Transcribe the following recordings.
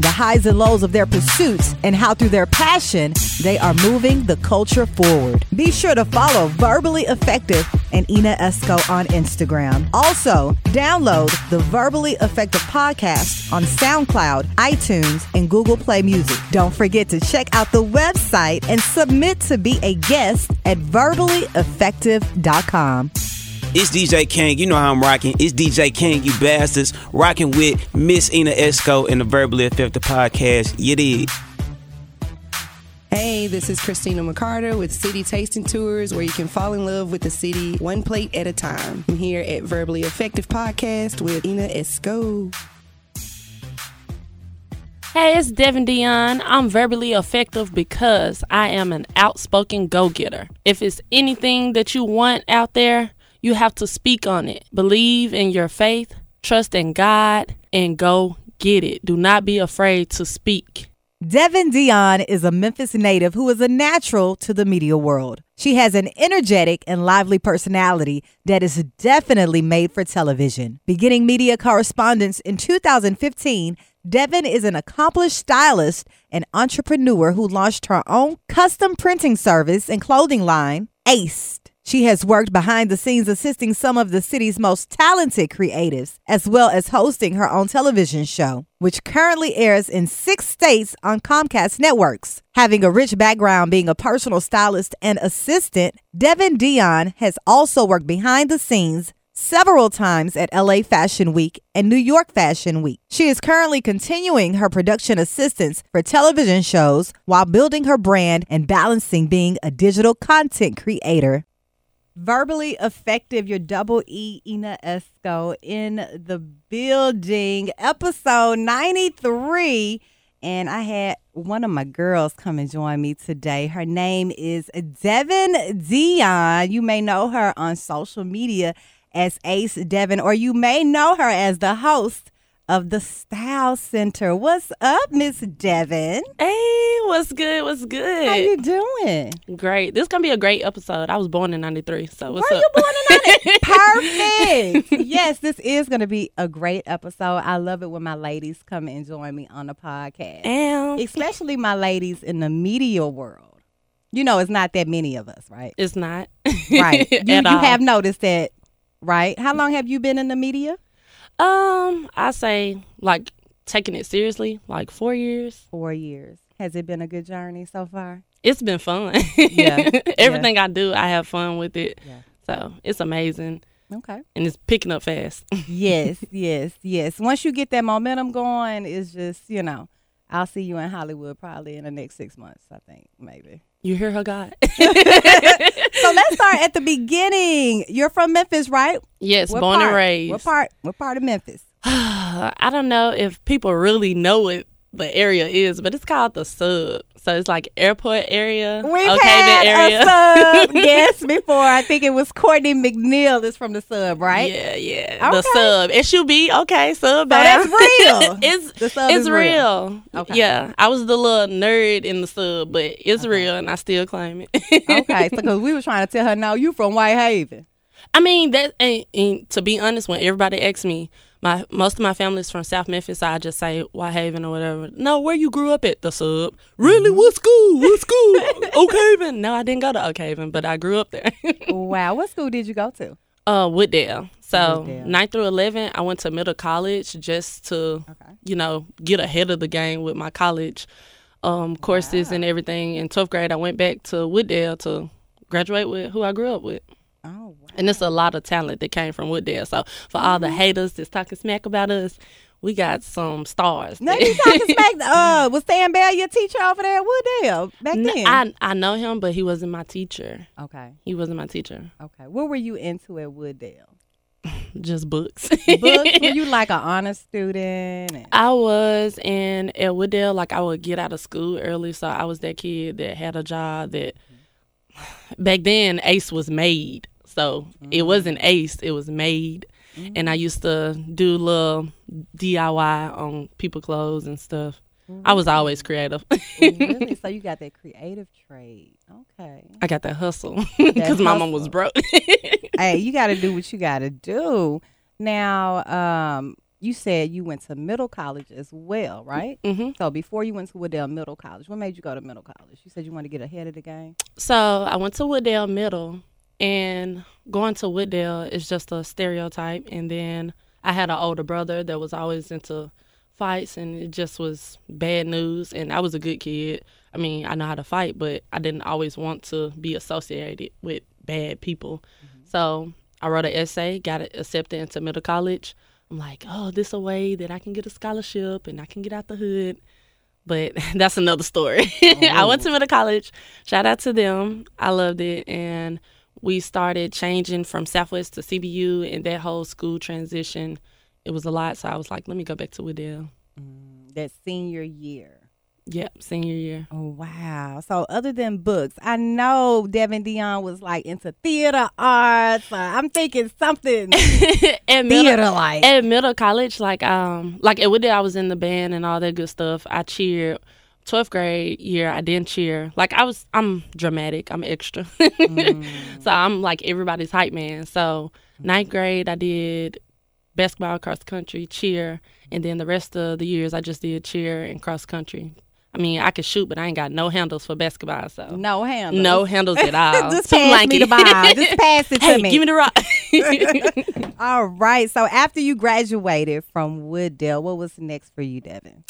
the highs and lows of their pursuits, and how through their passion, they are moving the culture forward. Be sure to follow Verbally Effective and Ina Esco on Instagram. Also, download the Verbally Effective podcast on SoundCloud, iTunes, and Google Play Music. Don't forget to check out the website and submit to be a guest at verballyeffective.com. It's DJ King. You know how I'm rocking. It's DJ King, you bastards. Rocking with Miss Ina Esco in the Verbally Effective Podcast. You did. Hey, this is Christina McCarter with City Tasting Tours, where you can fall in love with the city one plate at a time. I'm here at Verbally Effective Podcast with Ina Esco. Hey, it's Devin Dion. I'm verbally effective because I am an outspoken go getter. If it's anything that you want out there, you have to speak on it. Believe in your faith, trust in God, and go get it. Do not be afraid to speak. Devin Dion is a Memphis native who is a natural to the media world. She has an energetic and lively personality that is definitely made for television. Beginning media correspondence in 2015, Devin is an accomplished stylist and entrepreneur who launched her own custom printing service and clothing line, Aced. She has worked behind the scenes assisting some of the city's most talented creatives, as well as hosting her own television show, which currently airs in six states on Comcast networks. Having a rich background being a personal stylist and assistant, Devin Dion has also worked behind the scenes several times at LA Fashion Week and New York Fashion Week. She is currently continuing her production assistance for television shows while building her brand and balancing being a digital content creator. Verbally effective, your double E Ina Esco in the building, episode 93. And I had one of my girls come and join me today. Her name is Devin Dion. You may know her on social media as Ace Devin, or you may know her as the host of the Style Center. What's up, Miss Devin? Hey, what's good? What's good? How you doing? Great. This is gonna be a great episode. I was born in '93, so what's Were up? you born in 90? Perfect. yes, this is going to be a great episode. I love it when my ladies come and join me on the podcast, And especially my ladies in the media world. You know, it's not that many of us, right? it's not Right. You, you have noticed that, right? How long have you been in the media? Um, I say like taking it seriously, like four years. Four years. Has it been a good journey so far? It's been fun. Yeah, Everything I do, I have fun with it. Yeah. So it's amazing Okay. and it's picking up fast. yes, yes, yes. Once you get that momentum going, it's just, you know, I'll see you in Hollywood probably in the next six months, I think, maybe. you hear her, God? So let's start at the beginning. You're from Memphis, right? yes, What born part? and raised. What part? What part of Memphis? I don't know if people really know what the area is, but it's called the sub. So it's like airport area, We've Oak had Haven area. a sub guest before. I think it was Courtney McNeil is from the sub, right? Yeah, yeah. The Okay. sub. It should be okay. Sub. So that's real. it's The sub it's is real. real. Okay. Yeah, I was the little nerd in the sub, but it's real, and I still claim it. Okay, so because we were trying to tell her, no, you from Whitehaven. I mean that, and, and to be honest, when everybody asks me, my most of my family is from South Memphis. So I just say Whitehaven or whatever. No, where you grew up at the sub? Really? Mm-hmm. What school? What school? Oak Haven. No, I didn't go to Oak Haven, but I grew up there. wow, what school did you go to? uh, Wooddale. So Wooddale. ninth through eleven, I went to middle college just to, Okay. you know, get ahead of the game with my college um, courses and everything. In twelfth grade, I went back to Wooddale to graduate with who I grew up with. Oh, wow. And it's a lot of talent that came from Wooddale. So for all Mm-hmm. the haters that's talking smack about us, we got some stars. No, there. you talking back. Uh, was Stan Bell your teacher over there at Wooddale back N- then? I I know him, but he wasn't my teacher. okay, He wasn't my teacher. okay. What were you into at Wooddale? just books. Books? Were you like an honor student? And- I was in at Wooddale, like I would get out of school early, so I was that kid that had a job that back then Ace was made. So it wasn't Ace, it was made. And I used to do little DIY on people clothes and stuff. I was always creative. really? So you got that creative trait. Okay. I got that hustle because my mom was broke. hey, you got to do what you got to do. Now, um, you said you went to middle college as well, right? hmm So before you went to Wooddale Middle College, what made you go to middle college? You said you wanted to get ahead of the game. So I went to Wooddale Middle, and going to Wooddale is just a stereotype. And then I had an older brother that was always into fights, and it just was bad news. And I was a good kid. I mean, I know how to fight, but I didn't always want to be associated with bad people. Mm-hmm. So I wrote an essay, got it accepted into middle college. I'm like, oh, this a way that I can get a scholarship and I can get out the hood. But that's another story. I went to oh. middle college. Shout out to them. I loved it. And we started changing from Southwest to CBU and that whole school transition. It was a lot. So I was like, let me go back to Wooddale. That senior year. Yep, senior year. Oh wow! So other than books, I know Devin Dion was like into theater arts. Uh, I'm thinking something at theater like. at middle college, like um, like at Wooddale, I was in the band and all that good stuff. I cheered. 12th grade year, I didn't cheer. Like I was, I'm dramatic. I'm extra. so I'm like everybody's hype man. So ninth grade, I did basketball, cross country, cheer, and then the rest of the years, I just did cheer and cross country. I mean, I could shoot, but I ain't got no handles for basketball. So No handles. no handles at all. Just Too pass me the ball. Just pass it to hey, me. give me the rock. All right. So after you graduated from Wooddale, what was next for you, Devin?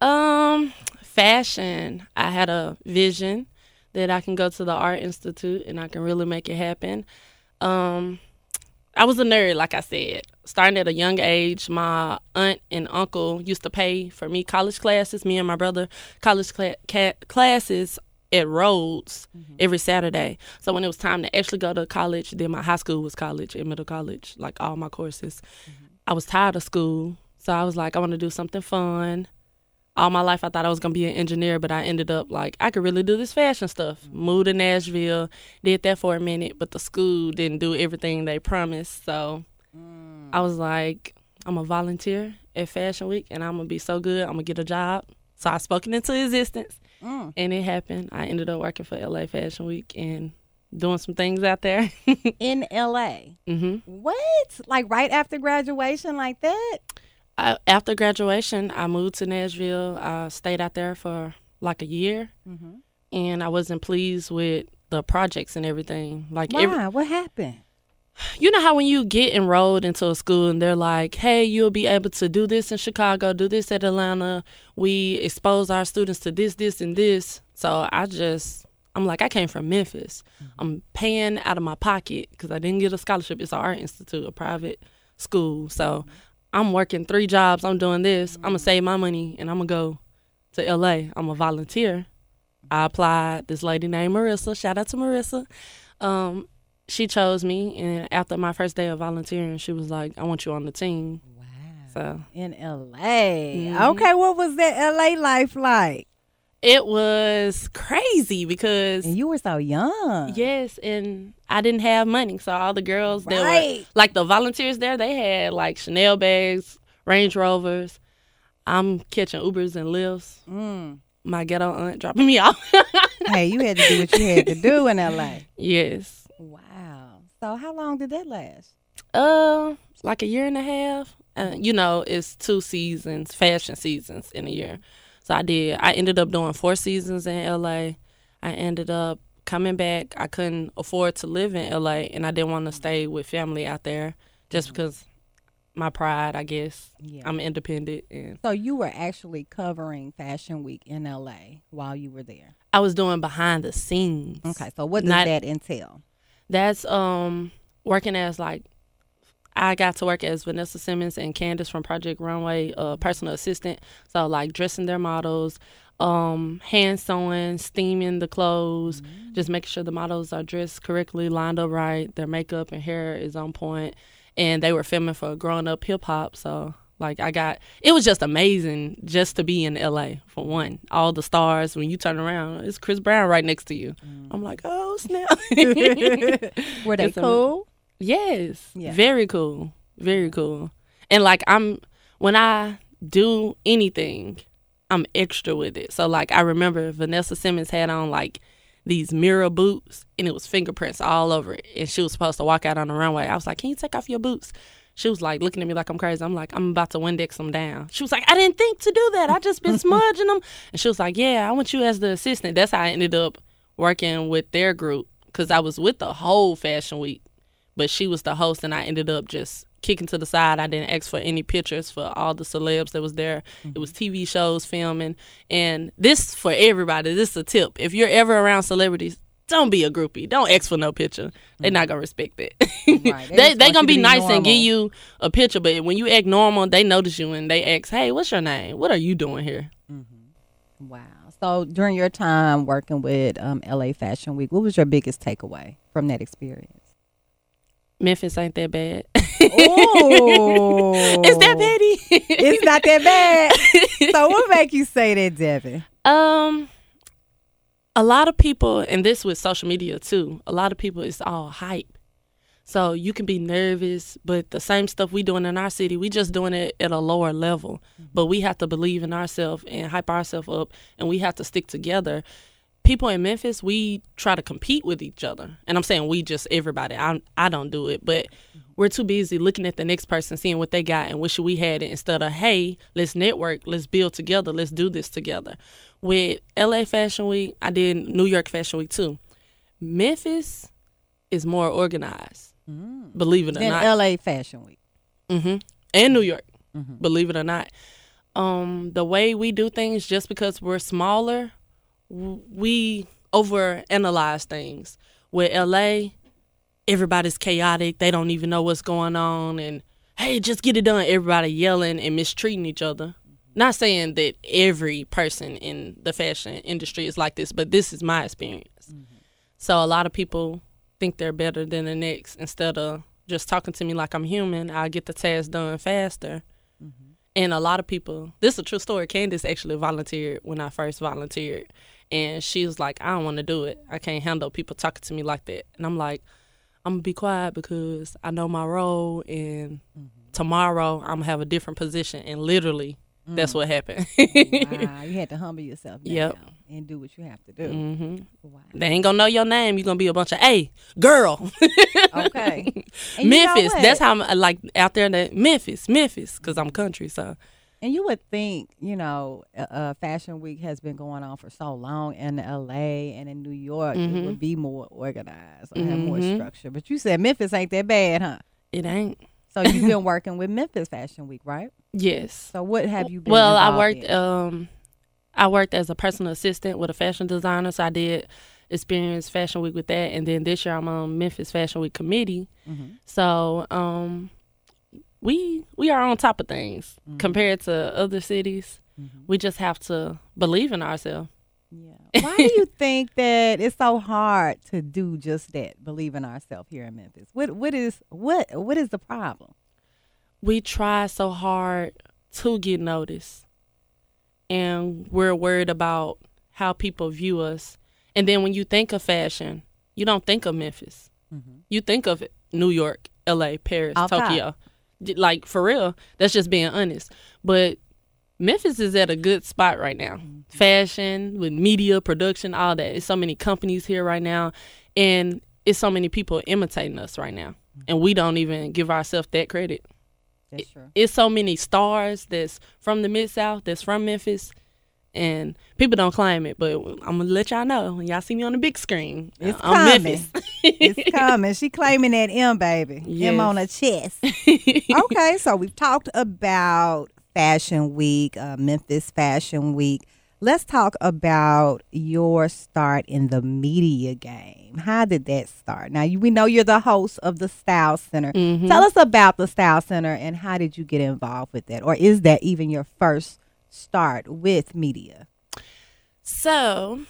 Um, fashion. I had a vision that I can go to the art institute and I can really make it happen. Um, I was a nerd, like I said. Starting at a young age, my aunt and uncle used to pay for me college classes. Me and my brother college cla- ca- classes at Rhodes every Saturday. So when it was time to actually go to college, then my high school was college and middle college, like all my courses. I was tired of school, so I was like, I want to do something fun all my life I thought I was gonna be an engineer, but I ended up like I could really do this fashion stuff. Mm-hmm. Moved to Nashville, did that for a minute, but the school didn't do everything they promised. So mm. I was like, I'm a volunteer at Fashion Week, and I'm gonna be so good. I'm gonna get a job. So I spoke it into existence, mm. and it happened. I ended up working for LA Fashion Week and doing some things out there. In LA. hmm What? Like right after graduation, like that? I, after graduation, I moved to Nashville. I stayed out there for like a year, mm-hmm. and I wasn't pleased with the projects and everything. Like, Why? every, what happened? you know how when you get enrolled into a school and they're like, "Hey, you'll be able to do this in Chicago, do this at Atlanta. We expose our students to this, this, and this." So I just, I'm like, I came from Memphis. Mm-hmm. I'm paying out of my pocket because I didn't get a scholarship. It's an art institute, a private school. So mm-hmm. I'm working three jobs. I'm doing this. I'm gonna save my money and I'm gonna go to LA. I'm a volunteer. I applied. This lady named Marissa. Shout out to Marissa. Um, she chose me, and after my first day of volunteering, she was like, "I want you on the team." Wow. So In LA. Mhm. Okay, what was that LA life like? It was crazy because And you were so young. yes, and I didn't have money, so all the girls that were Right. like the volunteers there, they had like Chanel bags, Range Rovers. I'm catching Ubers and Lyfts. Mm. My ghetto aunt dropping me off. hey, you had to do what you had to do in LA. yes. Wow. So how long did that last? Uh, like a year and a half. Uh, you know, it's two seasons, fashion seasons in a year. So I did. I ended up doing four seasons in LA. I ended up coming back. I couldn't afford to live in LA, and I didn't want to stay with family out there just because my pride. I guess Yeah. I'm independent, and So you were actually covering Fashion Week in LA while you were there. I was doing behind the scenes. Okay, so what does Not- that entail? That's um working as like I got to work as Vanessa Simmons and Candace from Project Runway, uh, personal assistant. So like dressing their models, um, hand sewing, steaming the clothes, just making sure the models are dressed correctly, lined up right, their makeup and hair is on point. and they were filming for Growing Up Hip Hop. So like I got, it was just amazing just to be in LA for one. All the stars when you turn around, it's Chris Brown right next to you. I'm like, oh snap. Were they It's a- cool? Yes. Yeah. Very cool. Very cool. And like I'm when I do anything, I'm extra with it. So like I remember Vanessa Simmons had on like these mirror boots and it was fingerprints all over it. And she was supposed to walk out on the runway. I was like, Can you take off your boots? She was like looking at me like I'm crazy. I'm like, I'm about to Windex them down. She was like, I didn't think to do that. I just been smudging them. And she was like, Yeah, I want you as the assistant. That's how I ended up working with their group because I was with the whole fashion week but she was the host and I ended up just kicking to the side. I didn't ask for any pictures for all the celebs that was there. It was TV shows filming and this for everybody. This is a tip. If you're ever around celebrities, don't be a groupie. Don't ask for no picture. They're not gonna respect that. They they they gonna be to be nice and give you a picture, but when you act normal, they notice you and they ask, "Hey, what's your name? What are you doing here?" Wow. So during your time working with um, LA Fashion Week, what was your biggest takeaway from that experience? Memphis ain't that bad. Oh, Is that petty? It's not that bad. so what make you say that, Devin? Um, a lot of people, and this with social media too. A lot of people, it's all hype. So you can be nervous, but the same stuff we doing in our city, we just doing it at a lower level. But we have to believe in ourselves and hype ourselves up, and we have to stick together. People in Memphis, we try to compete with each other, and I'm saying we just everybody. I I don't do it, but we're too busy looking at the next person, seeing what they got, and wishing we had it instead of hey, let's network, let's build together, let's do this together. With LA Fashion Week, I did New York Fashion Week too. Memphis is more organized, believe it or Then not LA Fashion Week. Mm-hmm. and New York, believe it or not. Um, the way we do things, just because we're smaller, we overanalyze things. With LA, everybody's chaotic. They don't even know what's going on, and hey, just get it done. Everybody yelling and mistreating each other. Not saying that every person in the fashion industry is like this, but this is my experience. Mm-hmm. So a lot of people think they're better than the next instead of just talking to me like I'm human. I get the task done faster. Mm-hmm. And a lot of people, this is a true story. Candace actually volunteered when I first volunteered. And she was like, I don't want to do it. I can't handle people talking to me like that. And I'm like, I'm going to be quiet because I know my role. And tomorrow I'm going to have a different position. And literally, that's what happened. wow, you had to humble yourself Yep. and do what you have to do. hmm Wow. They ain't going to know your name. You're going to be a bunch of, hey, girl. Okay. And you know Memphis. That's how I'm like out there in the Memphis, Memphis, because I'm country. So And you would think, you know, uh, Fashion Week has been going on for so long in L.A. and in New York. It Mhm. would be more organized or have more Mhm. structure. But you said Memphis ain't that bad, huh? it ain't. So you've been working with Memphis Fashion Week, right? Yes. So what have you been? Well, I worked. in? Um, I worked as a personal assistant with a fashion designer. So I did experience Fashion Week with that, and then this year I'm on Memphis Fashion Week committee. Mhm. So um, we we are on top of things Mm-hmm. compared to other cities. We just have to believe in ourselves. Yeah. Why do you think that it's so hard to do just that? Believe in ourselves here in Memphis. What what is what what is the problem? we try so hard to get noticed and we're worried about how people view us and then when you think of fashion you don't think of memphis you think of new york la paris tokyo D- like for real that's just being honest. But memphis is at a good spot right now. Fashion with media production all that. It's so many companies here right now and it's so many people imitating us right now. Mm-hmm. And we don't even give ourselves that credit. That's true. it's so many stars that's from the mid south that's from Memphis, and people don't claim it. But I'm gonna let y'all know when y'all see me on the big screen. It's I'm coming. Memphis. it's coming. She claiming that M baby. M on her chest. okay, so we've talked about Fashion Week, uh, Memphis Fashion Week. Let's talk about your start in the media game. How did that start? Now, you, we know you're the host of the Style Center. Mm-hmm. Tell us about the Style Center and how did you get involved with that? Or is that even your first start with media? So,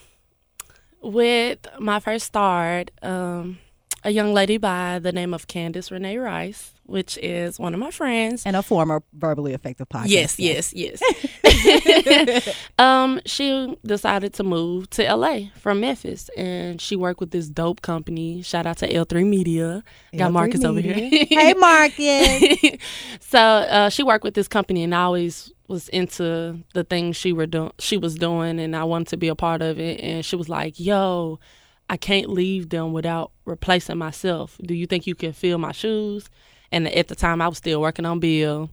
with my first start, um, a young lady by the name of Candace Renee Rice which is one of my friends. And a former verbally effective podcast. Yes, yes, yes. um, she decided to move to LA from Memphis, and she worked with this dope company. Shout out to L3 Media. Got L3 Marcus over here. hey, Marcus. so uh, she worked with this company, and I always was into the things she were doing. She was doing, and I wanted to be a part of it. And she was like, "Yo, I can't leave them without replacing myself. Do you think you can fill my shoes?" And at the time, I was still working on Beale.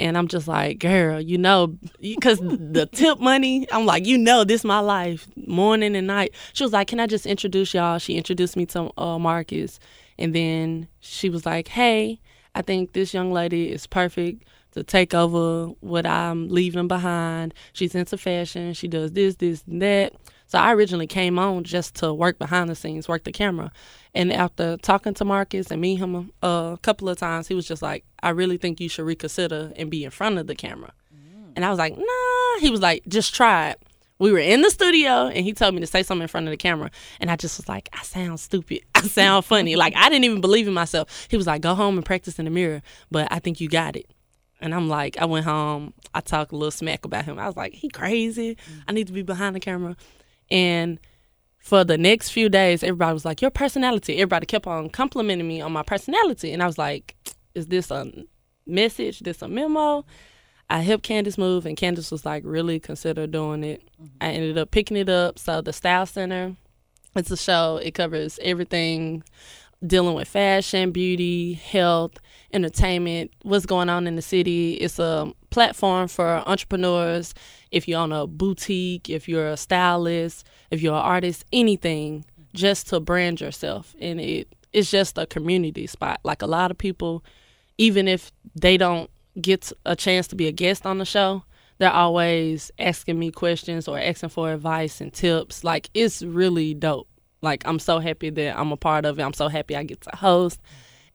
And I'm just like, girl, you know, because the tip money, I'm like, you know, this my life, morning and night. She was like, can I just introduce y'all? She introduced me to uh, Marcus. And then she was like, hey, I think this young lady is perfect to take over what I'm leaving behind. She's into fashion. She does this, this, and that. So I originally came on just to work behind the scenes, work the camera. And after talking to Marcus and meeting him a, a couple of times, he was just like, I really think you should reconsider and be in front of the camera. Mm. And I was like, nah. He was like, just try it. We were in the studio and he told me to say something in front of the camera. And I just was like, I sound stupid. I sound funny. like, I didn't even believe in myself. He was like, go home and practice in the mirror. But I think you got it. And I'm like, I went home. I talked a little smack about him. I was like, he crazy. I need to be behind the camera. And for the next few days, everybody was like, your personality. Everybody kept on complimenting me on my personality. And I was like, is this a message? This a memo? I helped Candace move, and Candace was like, really consider doing it. Mm-hmm. I ended up picking it up. So the Style Center, it's a show. It covers everything dealing with fashion, beauty, health, entertainment, what's going on in the city. It's a platform for entrepreneurs. If you own a boutique, if you're a stylist, if you're an artist, anything, just to brand yourself. And it it's just a community spot. Like a lot of people, even if they don't get a chance to be a guest on the show, they're always asking me questions or asking for advice and tips. Like it's really dope. Like I'm so happy that I'm a part of it. I'm so happy I get to host.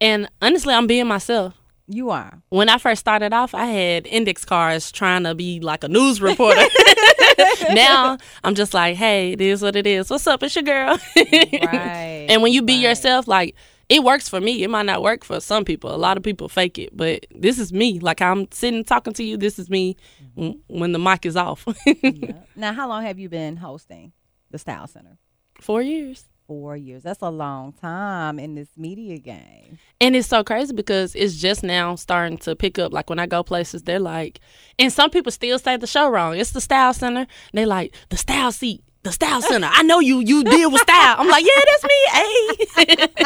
And honestly, I'm being myself. You are. When I first started off, I had index cards trying to be like a news reporter. now I'm just like, hey, it is what it is. What's up? It's your girl. Right. and when you be right. yourself, like it works for me. It might not work for some people. A lot of people fake it, but this is me. Like I'm sitting talking to you. This is me w- when the mic is off. Yeah. Now, how long have you been hosting the Style Center? Four years. Four years. That's a long time in this media game. And it's so crazy because it's just now starting to pick up. Like when I go places, they're like, and some people still say the show wrong. It's the Style Center. They like the Style Seat, the Style Center. I know you. You deal with style. I'm like, yeah, that's me. Hey.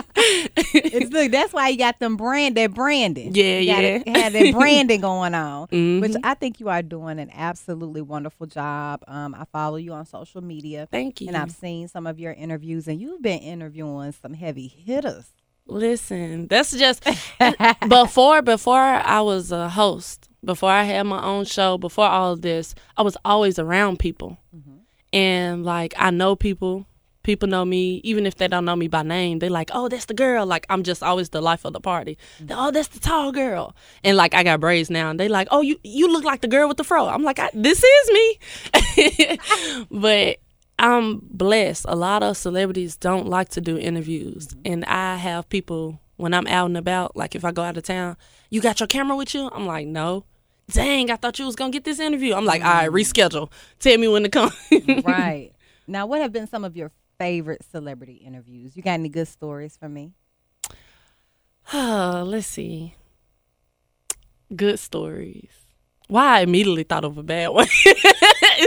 It's look. That's why you got them brand that branding. Yeah, you yeah. Have that branding going on, Mhm. which I think you are doing an absolutely wonderful job. Um, I follow you on social media, Thank you. and I've seen some of your interviews, and you've been interviewing some heavy hitters. Listen, that's just before before I was a host, before I had my own show, before all of this, I was always around people. And like I know people, people know me, even if they don't know me by name, they like, "Oh, that's the girl." Like I'm just always the life of the party. They, oh, that's the tall girl. And like I got braids now, and they like, "Oh, you you look like the girl with the fro." I'm like, I, "This is me." but I'm blessed. A lot of celebrities don't like to do interviews, mm-hmm. and I have people when I'm out and about. Like if I go out of town, you got your camera with you? I'm like, no. Dang, I thought you was gonna get this interview. I'm like, all right, reschedule. Tell me when to come. right now, what have been some of your favorite celebrity interviews? You got any good stories for me? Oh, let's see. Good stories. Why I immediately thought of a bad one.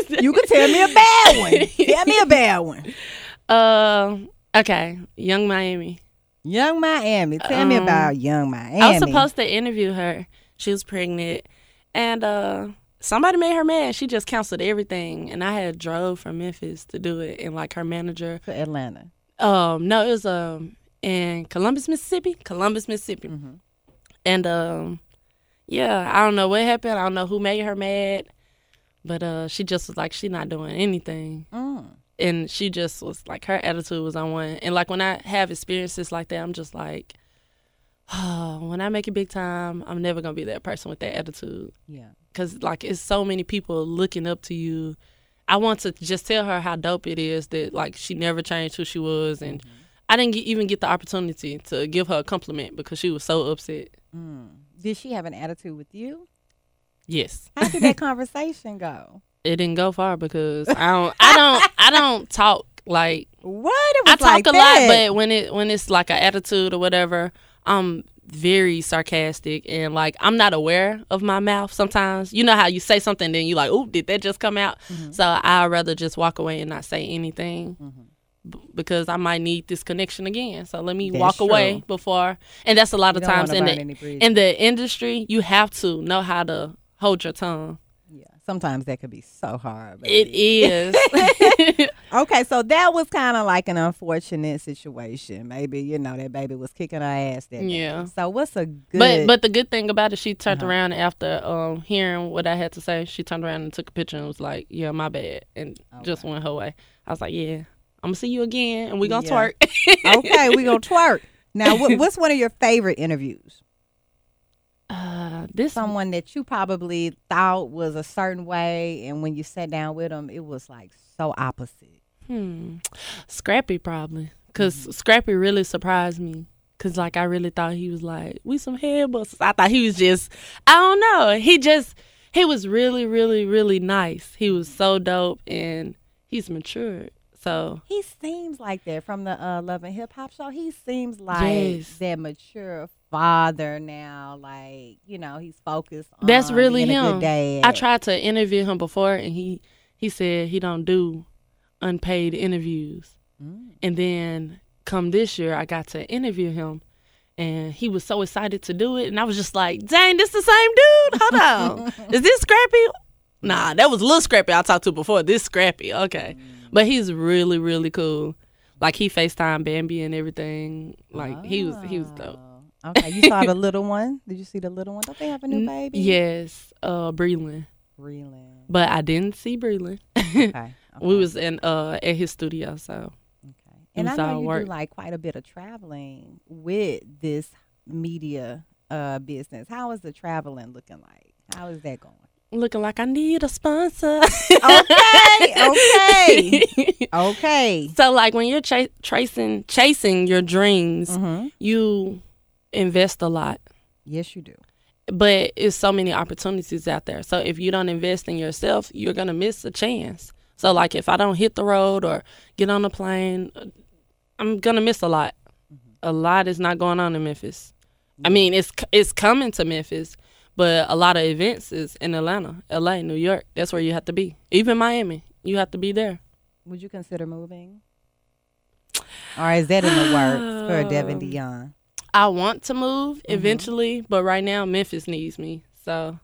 You can tell me a bad one. tell me a bad one. uh, okay, Yung Miami. Yung Miami. Tell me Um, about Yung Miami. I was supposed to interview her. She was pregnant, and uh, somebody made her mad. She just canceled everything, and I had drove from Memphis to do it. And like her manager, to Atlanta. um, no, it was um in Columbus, Mississippi. Columbus, Mississippi, and um, yeah, I don't know what happened. I don't know who made her mad, but uh, she just was like, she not doing anything. Mm. and she just was like her attitude was on one and like when i have experiences like that i'm just like oh, when i make it big time i'm never gonna be that person with that attitude Yeah. because like it's so many people looking up to you i want to just tell her how dope it is that like she never changed who she was and mm-hmm. i didn't get, even get the opportunity to give her a compliment because she was so upset mm. Did she have an attitude with you? Yes. How did that conversation go? It didn't go far because I don't I don't I don't talk like What? It I talk like a that. lot, but when it when it's like an attitude or whatever, I'm very sarcastic and like I'm not aware of my mouth sometimes. You know how you say something then you like, "Ooh, did that just come out?" Mm-hmm. So I'd rather just walk away and not say anything. b- Because I might need this connection again, so let me That's walk away before. And that's a lot You of times in the in the industry. You have to know how to hold your tongue. Sometimes that could be so hard. but- It is. Okay, so that was kind of like an unfortunate situation. Maybe you know that baby was kicking her ass. That day. Yeah. So what's a good? But but the good thing about it, she turned Uh-huh. around after um hearing what I had to say. She turned around and took a picture and was like, "Yeah, my bad," and just went her way. I was like, "Yeah, I'm gonna see you again, and we gonna Yeah. twerk." okay, we gonna twerk. Now, what, what's one of your favorite interviews? Uh, this Someone that you probably thought was a certain way, and when you sat down with them, it was like so opposite. hmm, Scrappy probably, because Mm-hmm. Scrappy really surprised me. Cause like I really thought he was like we some head busters. I thought he was just I don't know. He just he was really really really nice. He was so dope and he's matured. So He seems like that from the uh, Love and Hip Hop show. He seems like Yes. that mature father now. Like you know, he's focused. on That's really him. I tried to interview him before, and he he said he don't do unpaid interviews. Mm. And then come this year, I got to interview him, and he was so excited to do it, and I was just like, "Dang, this the same dude? Hold on, is this Scrappy?" Nah, that was a little Scrappy I talked to before. This Scrappy, okay, but he's really really cool. Like he Facetime Bambi and everything. Like he was he was dope. Oh, Okay, you saw the little one. Did you see the little one? Don't they have a new baby? Yes, uh, Breland. Really? But I didn't see Breland. Okay. We was in uh at his studio, so Okay. And I know you work. do like quite a bit of traveling with this media uh business. How is the traveling looking like? How is that going? Looking like I need a sponsor. Okay, okay, okay. so like when you're ch- tracing chasing your dreams, Mm-hmm. you invest a lot. Yes, you do. But it's so many opportunities out there. So if you don't invest in yourself, you're gonna miss a chance. So like if I don't hit the road or get on a plane, I'm gonna miss a lot. A lot is not going on in Memphis. I mean, it's it's coming to Memphis, but a lot of events is in Atlanta, L.A., New York. That's where you have to be. Even Miami, you have to be there. Would you consider moving? Or is that in the works for Devin Dion? I want to move mm-hmm. eventually, but right now Memphis needs me. So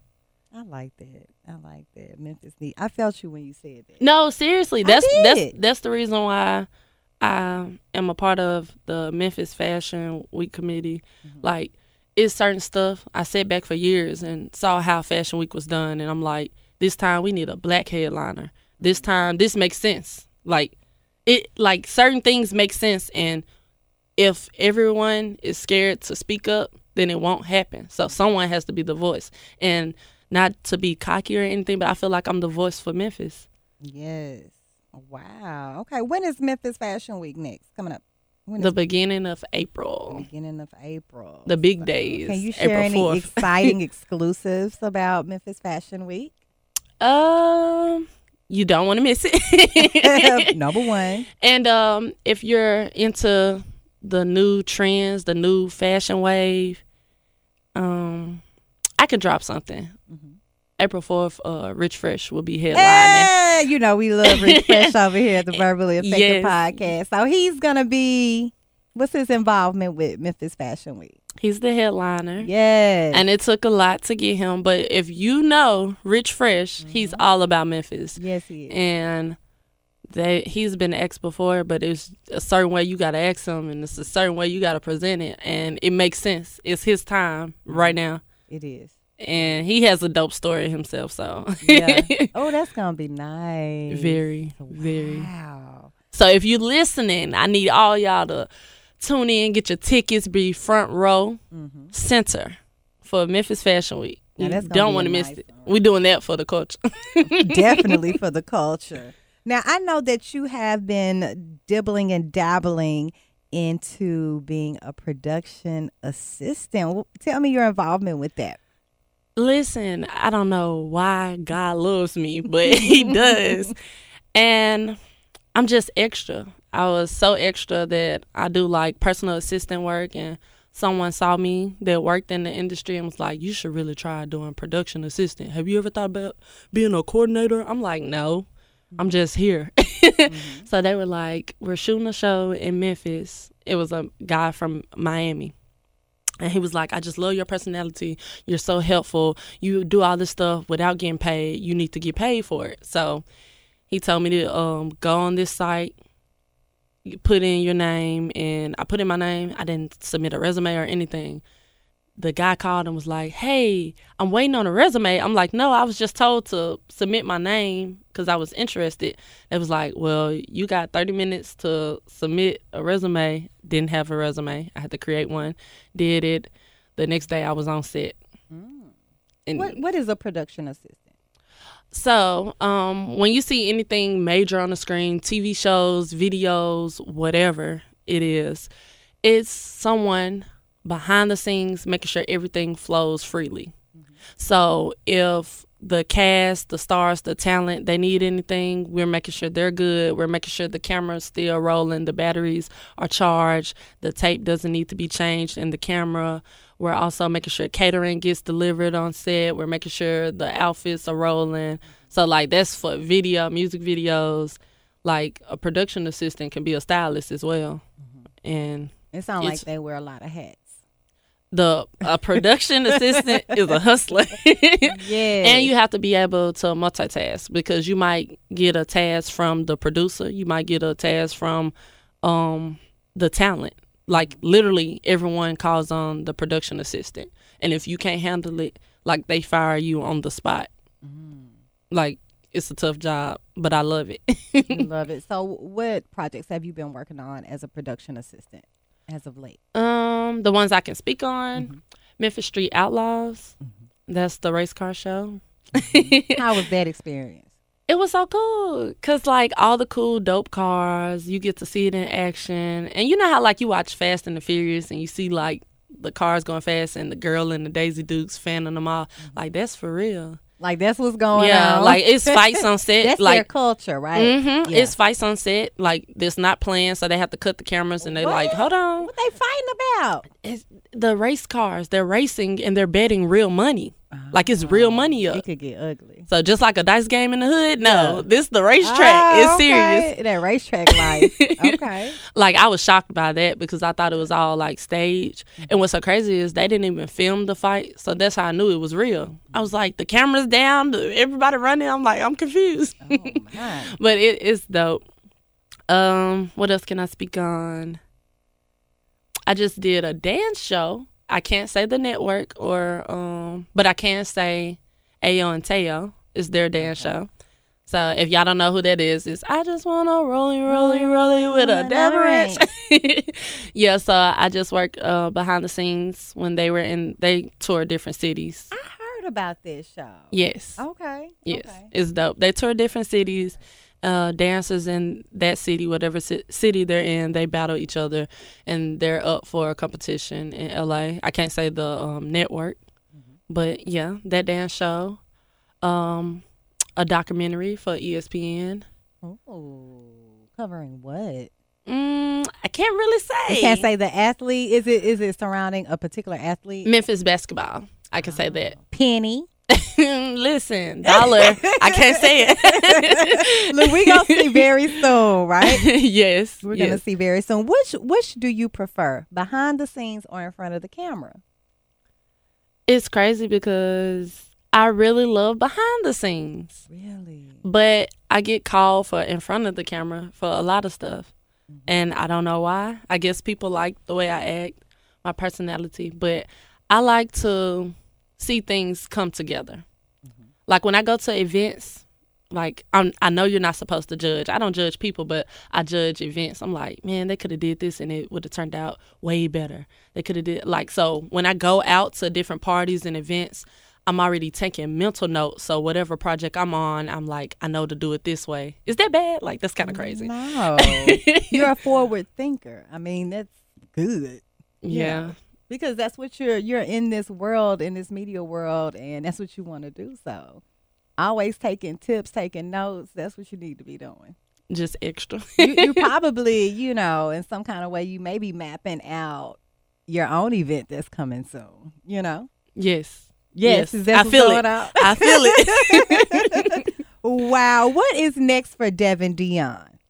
I like that. I like that. Memphis need. I felt you when you said that. no, seriously, that's that's that's the reason why I am a part of the Memphis Fashion Week committee. Mm-hmm. Like, it's certain stuff I sat back for years and saw how Fashion Week was done, and I'm like, this time we need a black headliner. This time, this makes sense. Like, it like certain things make sense, and if everyone is scared to speak up, then it won't happen. So someone has to be the voice, and not to be cocky or anything, but I feel like I'm the voice for Memphis. Yes. Wow. Okay. When is Memphis Fashion Week next? Coming up. When The beginning of April, beginning of April. the big days. Can you share April any 4th. exciting exclusives about Memphis Fashion Week? um, you don't want to miss it. Number one. And um, if you're into the new trends, the new fashion wave, um, I could drop something. Mm-hmm. April fourth, uh, Rich Fresh will be headlining. You know we love Rich Fresh over here at the Verbally Effective Yes. Podcast. So he's gonna be. What's his involvement with Memphis Fashion Week? He's the headliner. Yes. And it took a lot to get him, but if you know Rich Fresh, Mm-hmm. he's all about Memphis. yes, he is. and they he's been asked before, but it's a certain way you gotta ask him, and it's a certain way you gotta present it, and it makes sense. It's his time right now, It is. And he has a dope story himself. So Yeah. oh, that's gonna be nice. very, very. Wow. So if you're listening, I need all y'all to tune in, get your tickets, be front row, mm-hmm. center for Memphis Fashion Week. Now, You don't want to miss nice it. one. We're doing that for the culture. Definitely for the culture. Now I know that you have been dibbling and dabbling into being a production assistant? Tell me your involvement with that. Listen, I don't know why God loves me, but He does. And I'm just extra. I was so extra that I do like personal assistant work and someone saw me that worked in the industry and was like, You should really try doing production assistant. Have you ever thought about being a coordinator? I'm like, No, I'm just here. mm-hmm. So they were like, We're shooting a show in Memphis. It was a guy from Miami. And he was like, I just love your personality. You're so helpful. You do all this stuff without getting paid. You need to get paid for it. So he told me to um, go on this site, put in your name, and I put in my name. I didn't submit a resume or anything. The guy called and was like, "Hey, I'm waiting on a resume." I'm like, "No, I was just told to submit my name because I was interested." It was like, "Well, you got 30 minutes to submit a resume." Didn't have a resume. I had to create one. Did it. The next day, I was on set. Mm. And what What is a production assistant? So, um, when you see anything major on the screen, TV shows, videos, whatever it is, it's someone behind the scenes making sure everything flows freely. Mm-hmm. So, if the cast, the stars, the talent, they need anything, we're making sure they're good. We're making sure the camera's still rolling, the batteries are charged, the tape doesn't need to be changed in the camera. We're also making sure catering gets delivered on set. We're making sure the outfits are rolling. So like that's for video, music videos. Like a production assistant can be a stylist as well. Mm-hmm. And it sounds like they wear a lot of hats. The a production assistant is a hustler. yeah. And you have to be able to multitask because you might get a task from the producer, you might get a task from um the talent. Like literally everyone calls on the production assistant. And if you can't handle it like they fire you on the spot. Mm. like it's a tough job but i love it. Love it. So what projects have you been working on as a production assistant as of late um the ones i can speak on mm-hmm. memphis street outlaws mm-hmm. that's the race car show mm-hmm. how was that experience it was so cool because like all the cool dope cars you get to see it in action and you know how like you watch fast and the furious and you see like the cars going fast and the girl and the daisy dukes fanning them all mm-hmm. like that's for real like that's what's going yeah, on. Yeah, like it's fights on set. that's like their culture, right? Mm-hmm, yeah. It's fights on set. Like it's not planned, so they have to cut the cameras and they're like, hold on. What they fighting about? It's the race cars. They're racing and they're betting real money. Like it's real money up. It could get ugly. So just like a dice game in the hood, no, yeah. this the racetrack. Oh, it's okay. serious. That racetrack life. okay. like I was shocked by that because I thought it was all like stage. And what's so crazy is they didn't even film the fight, so that's how I knew it was real. I was like, the camera's down, everybody running. I'm like, I'm confused. Oh, but it is dope. Um, what else can I speak on? I just did a dance show I can't say the network or um, but I can say Ayo and Teo is their dance show. So if y'all don't know who that is, it's I just wanna rolling, rolling, rolling with a devil yeah, so I just worked uh, behind the scenes when they were in they toured different cities. I heard about this show. Yes. Okay. Yes, okay. it's dope. They tour different cities uh, dancers in that city, whatever c- city they're in, they battle each other, and they're up for a competition in LA. I can't say the um, network, mm-hmm. but yeah, that dance show, um, a documentary for ESPN. Oh, covering what? Mm, I can't really say. You can't say the athlete. Is it is it surrounding a particular athlete? Memphis basketball. I can oh. say that. Penny. Listen, dollar. I can't say it. Look, we gonna see very soon, right? yes, we're yes. gonna see very soon. Which which do you prefer, behind the scenes or in front of the camera? It's crazy because I really love behind the scenes. Really, but I get called for in front of the camera for a lot of stuff, mm-hmm. and I don't know why. I guess people like the way I act, my personality, but I like to see things come together. Mm-hmm. Like when I go to events, like I'm, I know you're not supposed to judge. I don't judge people, but I judge events. I'm like, man, they could have did this and it would have turned out way better. They could have did like so. When I go out to different parties and events, I'm already taking mental notes. So whatever project I'm on, I'm like, I know to do it this way. Is that bad? Like that's kind of crazy. No, you're a forward thinker. I mean, that's good. Yeah. Because that's what you're. You're in this world, in this media world, and that's what you want to do. So, always taking tips, taking notes. That's what you need to be doing. Just extra. you, you probably, you know, in some kind of way, you may be mapping out your own event that's coming soon. You know. yes. Yes, is that I feel going it. out? I feel it. Wow, what is next for Devin Dion?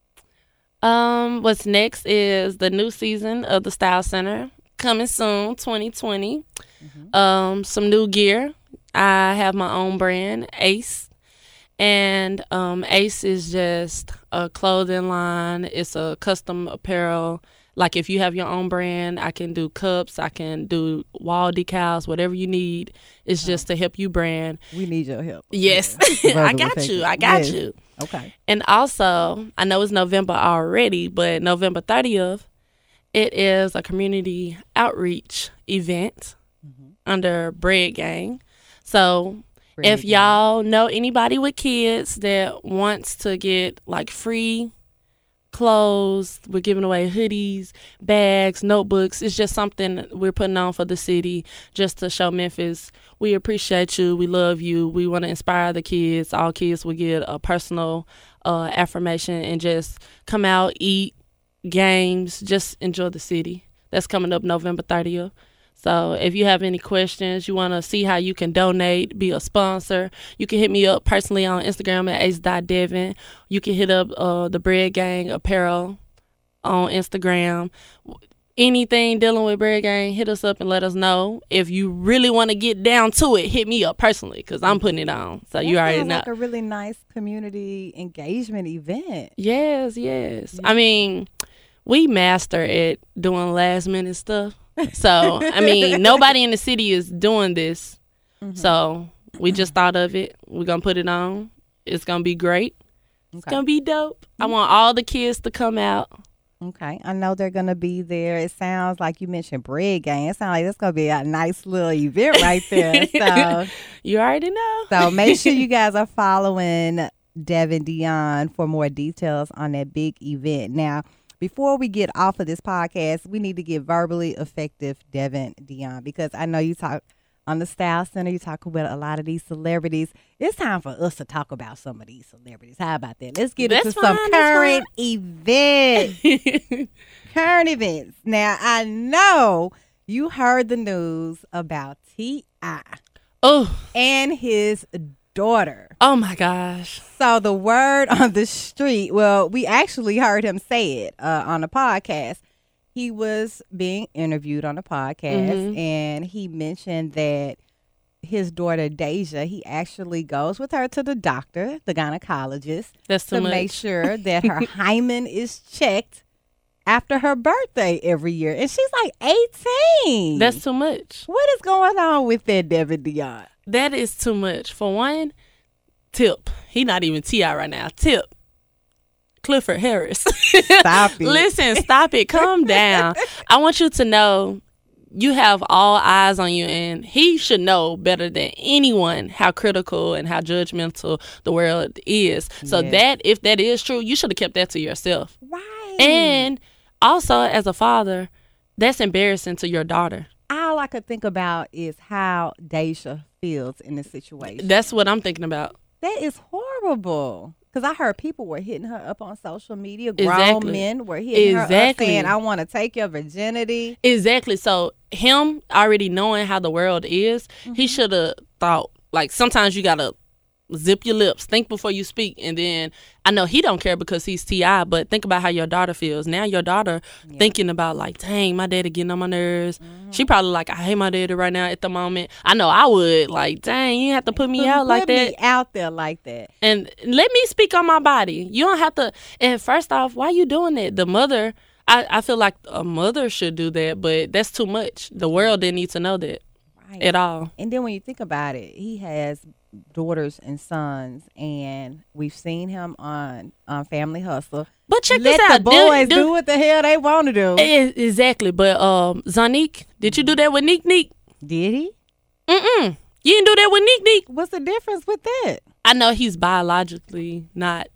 Um, what's next is the new season of the Style Center coming soon, 2020. Um, some new gear. I have my own brand, Ace, and um, Ace is just a clothing line. It's a custom apparel. Like if you have your own brand, I can do cups, I can do wall decals, whatever you need. It's just to help you brand. We need your help. Yes, Yeah. I got you. I got Yes. you. Okay. And also, I know it's November already, but November 30th, it is a community outreach event under Bread Gang. So, Bread if Gang. y'all know anybody with kids that wants to get like free clothes, we're giving away hoodies, bags, notebooks. It's just something we're putting on for the city just to show Memphis we appreciate you, we love you, we want to inspire the kids. All kids will get a personal uh, affirmation and just come out, eat, games, just enjoy the city. That's coming up November 30th. So if you have any questions, you want to see how you can donate, be a sponsor, you can hit me up personally on Instagram at ace.devin. You can hit up uh, the Bread Gang Apparel on Instagram. Anything dealing with Bread Gang, hit us up and let us know. If you really want to get down to it, hit me up personally because I'm putting it on. So you That already know. like a really nice community engagement event. Yes, yes. I mean, we master at doing last minute stuff. So, I mean, nobody in the city is doing this. Mm-hmm. So, we just thought of it. We're going to put it on. It's going to be great. It's going to be dope. I mm-hmm. want all the kids to come out. Okay, I know they're gonna be there. It sounds like you mentioned bread gang. It sounds like it's gonna be a nice little event right there. so, You already know. so make sure you guys are following Devin Dion for more details on that big event. Now, before we get off of this podcast, we need to get verbally effective Devin Dion because I know you talk on the Style Center. You talk about a lot of these celebrities. It's time for us to talk about some of these celebrities. How about that? Let's get That's into some fine, that's current events. current events. Now I know you heard the news about T.I. oh, and his daughter. oh my gosh. So the word on the street, well, we actually heard him say it uh, on a podcast. He was being interviewed on a podcast Mhm. and he mentioned that his daughter Deyjah, he actually goes with her to the doctor, the gynecologist, That's to much. make sure that her hymen is checked after her birthday every year. And she's like 18. That's too much. what is going on with that Devin Dion? That is too much. For one, Tip. He not even T.I. right now. Tip. Clifford Harris. Stop it. Listen, stop it. Calm down. I want you to know you have all eyes on you, and he should know better than anyone how critical and how judgmental the world is. So that, if that is true, you should have kept that to yourself. Right. And also, as a father, that's embarrassing to your daughter. all I could think about is how Deyjah feels in this situation. That's what I'm thinking about. that is horrible. Because I heard people were hitting her up on social media. Grown Exactly. men were hitting her Exactly. up saying, I want to take your virginity. Exactly. So him already knowing how the world is, Mm-hmm. he should have thought like sometimes you gotta zip your lips, think before you speak, and then I know he don't care because he's T.I., but think about how your daughter feels. Now your daughter thinking about like, dang, my daddy getting on my nerves. Mm-hmm. She probably like, I hate my daddy right now at the moment. I know I would like, dang, you have to put me out like Put that. me out there like that. and let me speak on my body. You don't have to. And first off, why you doing that? The mother, I, I feel like a mother should do that, but that's too much. The world didn't need to know that Right. at all. And then when you think about it, he has daughters and sons, and we've seen him on on Family Hustle. But check Let this the out. boys do, do, what the hell they want to do. E- exactly. But um, Zonnique, did you do that with Neek Neek? Did he? Mm-mm. You didn't do that with Nick Nick. What's the difference with that? I know he's biologically not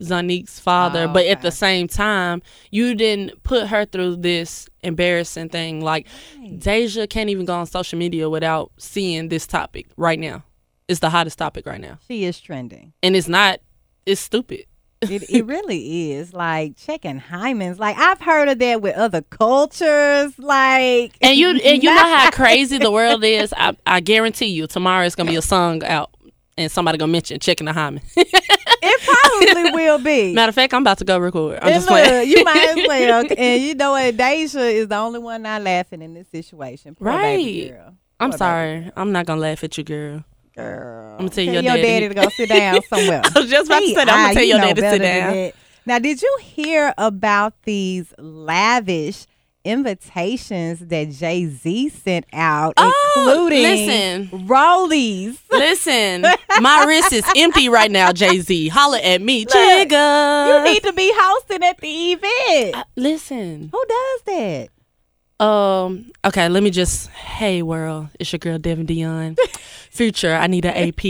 Zonnique's father, Oh, but at the same time, you didn't put her through this embarrassing thing. Like Deyjah can't even go on social media without seeing this topic right now. It's the hottest topic right now, She is trending. and it's not. It's stupid. It, it really is like checking hymens. Like I've heard of that with other cultures. Like And you and you know how crazy the world is. I, I guarantee you, tomorrow it's gonna be a song out, and somebody gonna mention checking the hymen. it probably will be. Matter of fact, I'm about to go record. I'm And just look, playing. you might as well. And you know what? Deyjah is the only one not laughing in this situation. Poor baby Right. I'm Poor sorry. I'm not gonna laugh at you, girl. Girl. I'ma tell Tell your your daddy. daddy to go sit down somewhere. I was just about to say that. I'm gonna tell you your know daddy to sit down. Now, did you hear about these lavish invitations that Jay Z sent out, Oh, including listen. Rollies? Listen, my wrist is empty right now, Jay Z. Holla at me, You Jigga. need to be hosting at the event. Uh, Listen. Who does that? Um. Okay. Let me just. Hey, world. It's your girl Devin Dion. Future. I need an AP.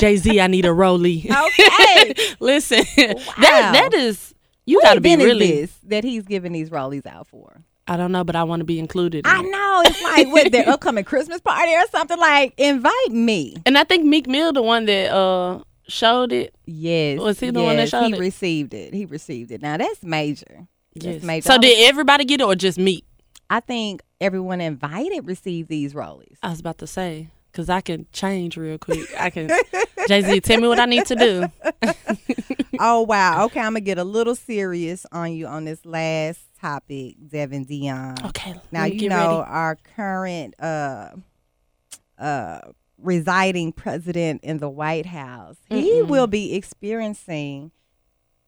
Jay Z. I need a Rolly. Okay. Listen. Wow. That that is. You got to be really. this that he's giving these Rollies out for? I don't know, but I want to be included. In I it. know it's like with their upcoming Christmas party or something. Like invite me. And I think Meek Mill, the one that uh showed it. Yes. Was he the one that yes, showed he it? received it. He received it. Now that's major. That's Yes. major. So did everybody get it or just Meek? I think everyone invited received these rollies. I was about to say, because I can change real quick. I can. Jay Z, tell me what I need to do. oh wow. Okay, I'm gonna get a little serious on you on this last topic, Devin Dion. Okay. Now you know ready. our current uh uh residing president in the White House. He Mm-mm. will be experiencing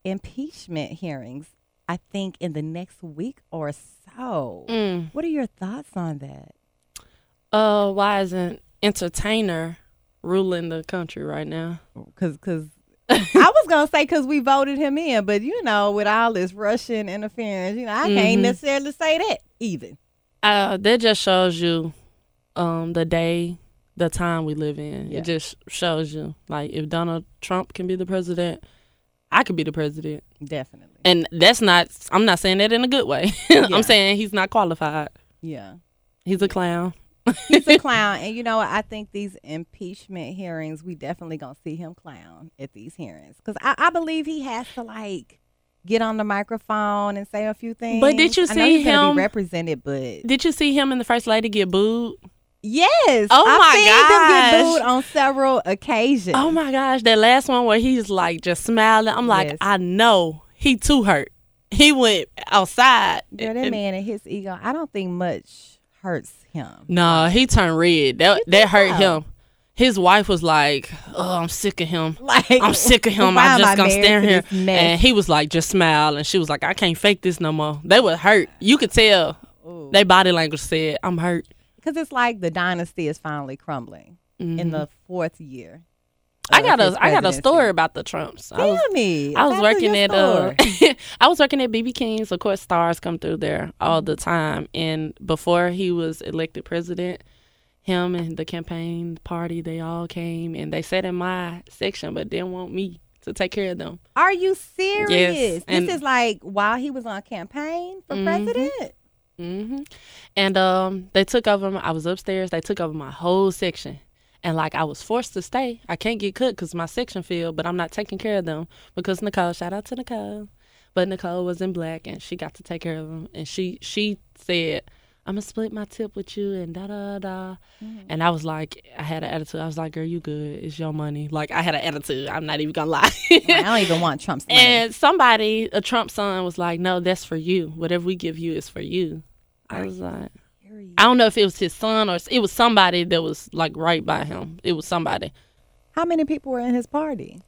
impeachment hearings, I think, in the next week or so. Mm. What are your thoughts on that? Uh, why isn't entertainer ruling the country right now? Because because I was gonna say because we voted him in, but you know, with all this Russian interference, you know, I can't Mhm. necessarily say that either. Uh, that just shows you, um, the day, the time we live in. Yeah. It just shows you, like, if Donald Trump can be the president, I could be the president. Definitely. And that's not. I'm not saying that in a good way. Yeah. I'm saying he's not qualified. Yeah. He's a clown. He's a clown. And you know what? I think these impeachment hearings, we definitely gonna see him clown at these hearings. Because I, I believe he has to like get on the microphone and say a few things. But did you see him- represented, but Did you see him and the first lady get booed? Yes. Oh I've my seen them get gosh. booed on several occasions. Oh my gosh, that last one where he's like just smiling. I'm like, Yes. I know he too hurt. He went outside. Girl, that and- man and his ego, I don't think much hurts him. No, he turned red. That that hurt so? him. His wife was like, "Oh, I'm sick of him. Like I'm sick of him. I am just gonna stand here." And he was like, just smile. And she was like, "I can't fake this no more." They were hurt. You could tell. Ooh. Their body language said, "I'm hurt." Because it's like the dynasty is finally crumbling in Mhm. the fourth year. I got a I got a story about the Trumps. I was Tell me. I was working at uh. I was working at BB King's. Of course, stars come through there all the time. And before he was elected president, him and the campaign party, they all came and they sat in my section, but didn't want me to take care of them. Are you serious? and- this is like while he was on campaign for Mhm. president. Hmm And um, they took over. My, I was upstairs. They took over my whole section. And like I was forced to stay. I can't get cooked because my section filled, but I'm not taking care of them because Nicole. Shout out to Nicole, but Nicole was in black and she got to take care of them. And she she said, "I'm gonna split my tip with you," and da da da. And I was like, I had an attitude. I was like, "Girl, you good? It's your money." Like I had an attitude. I'm not even gonna lie. I don't even want Trump's money. And somebody, a Trump son, was like, "No, that's for you. Whatever we give you is for you." I was like, I don't know if it was his son or it was somebody that was like right by him. It was somebody. How many people were in his party?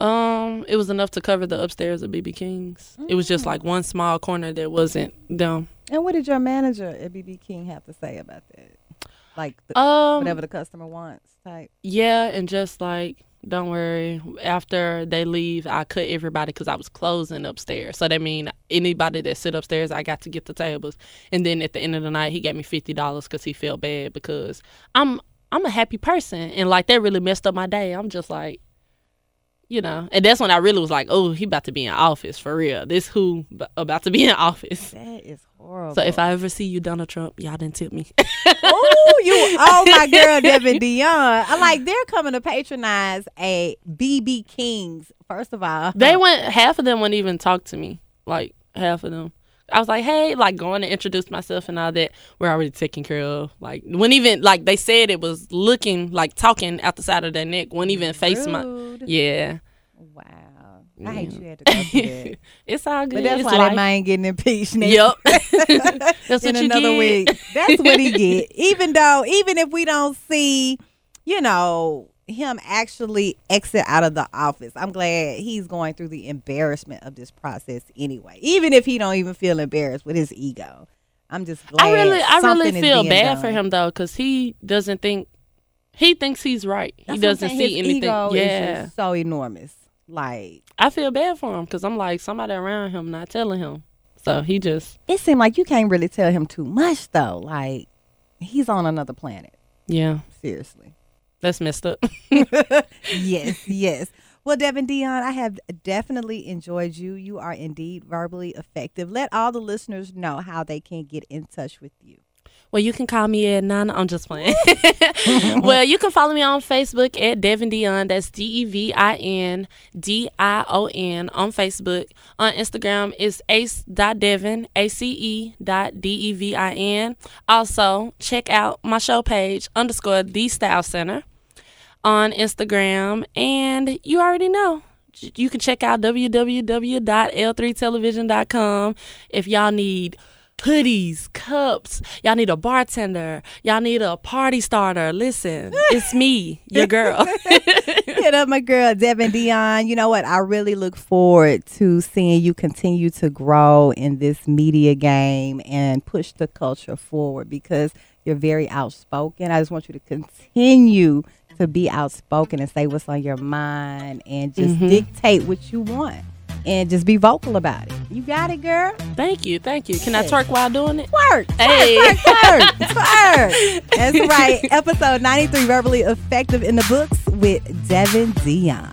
Um, it was enough to cover the upstairs of BB King's. It was just like one small corner that wasn't them. And what did your manager at BB King have to say about that? Like the, Um, whatever the customer wants type. yeah, and just like don't worry. After they leave, I cut everybody because I was closing upstairs. So that mean anybody that sit upstairs, I got to get the tables. And then at the end of the night, he gave me fifty dollars because he felt bad because I'm I'm a happy person, and like that really messed up my day. I'm just like, you know, and that's when I really was like, oh, he about to be in office for real. This who b- about to be in office. That is horrible. So if I ever see you, Donald Trump, y'all didn't tip me. oh, you, oh my girl, Devin Dion. I like they're coming to patronize a BB Kings. First of all, they went. Half of them wouldn't even talk to me. Like half of them. I was like, hey, like going to introduce myself and all that. We're already taken care of. Like when even like they said it was looking like talking out the side of their neck. Wouldn't even face my. Yeah. Wow. I hate you had to go through that. It's all good. But that's it's why life. that man getting impeached next Yep. that's in what you another get. week. That's what he get. Even though, even if we don't see, you know, him actually exit out of the office, I'm glad he's going through the embarrassment of this process anyway. Even if he don't even feel embarrassed with his ego, I'm just glad. I really, I really feel bad for him though, because he doesn't think he thinks he's right. That's he doesn't see His anything. Ego yeah, is so enormous. Like I feel bad for him because I'm like somebody around him not telling him. So he just, it seemed like you can't really tell him too much though. Like he's on another planet. yeah, Seriously. That's messed up. yes, yes. Well, Devin Dion, I have definitely enjoyed you. You are indeed verbally effective. Let all the listeners know how they can get in touch with you. Well, you can call me at Nana. I'm just playing. well, you can follow me on Facebook at Devin Dion. That's D E V I N D I O N on Facebook. On Instagram, it's ace.devin, A C E dot D E V I N. Also, check out my show page, underscore The Style Center on Instagram. And you already know. You can check out www.l3television.com if y'all need hoodies, cups. Y'all need a bartender. Y'all need a party starter. Listen, it's me, your girl. Hit up my girl, Devin Dion. You know what? I really look forward to seeing you continue to grow in this media game and push the culture forward because you're very outspoken. I just want you to continue to be outspoken and say what's on your mind and just mm-hmm. dictate what you want and just be vocal about it. You got it, girl. thank you, thank you. Can I twerk while doing it? Twerk, twerk, Hey. twerk, twerk, twerk. That's right. Episode 93, Verbally Effective in the Books with Devin Dion.